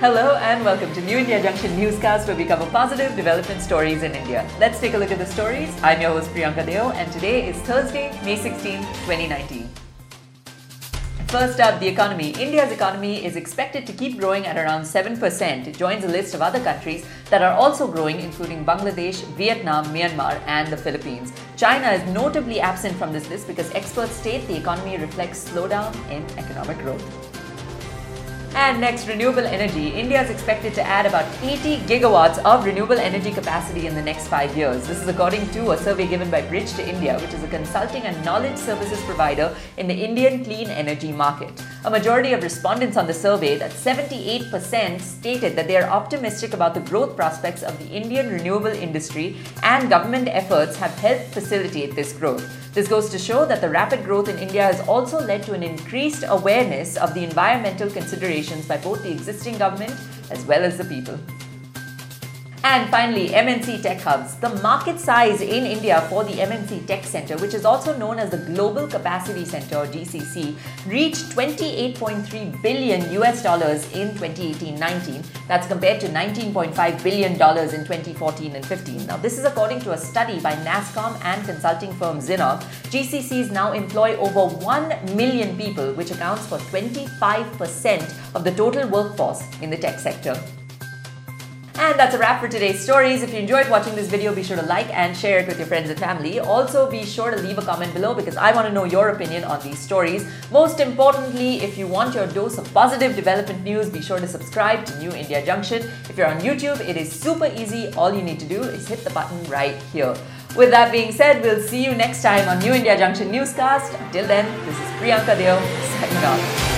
Hello and welcome to New India Junction Newscast where we cover positive development stories in India. Let's take a look at the stories. I'm your host Priyanka Deo and today is Thursday, May 16, 2019. First up, the economy. India's economy is expected to keep growing at around 7%. It joins a list of other countries that are also growing, including Bangladesh, Vietnam, Myanmar, and the Philippines. China is notably absent from this list because experts state the economy reflects slowdown in economic growth. And next, renewable energy. India is expected to add about 80 gigawatts of renewable energy capacity in the next five years. This is according to a survey given by Bridge to India, which is a consulting and knowledge services provider in the Indian clean energy market. A majority of respondents on the survey, that 78%, stated that they are optimistic about the growth prospects of the Indian renewable industry and government efforts have helped facilitate this growth. This goes to show that the rapid growth in India has also led to an increased awareness of the environmental considerations by both the existing government as well as the people. And finally, MNC Tech Hubs. The market size in India for the MNC Tech Center, which is also known as the Global Capacity Center or GCC, reached 28.3 billion US dollars in 2018-19. That's compared to 19.5 billion dollars in 2014 and 15. Now, this is according to a study by NASSCOM and consulting firm Zinnov. GCCs now employ over 1 million people, which accounts for 25% of the total workforce in the tech sector. And that's a wrap for today's stories. If you enjoyed watching this video, be sure to like and share it with your friends and family. Also, be sure to leave a comment below because I want to know your opinion on these stories. Most importantly, if you want your dose of positive development news, be sure to subscribe to New India Junction. If you're on YouTube, it is super easy. All you need to do is hit the button right here. With that being said, we'll see you next time on New India Junction Newscast. Until then, this is Priyanka Deo signing off.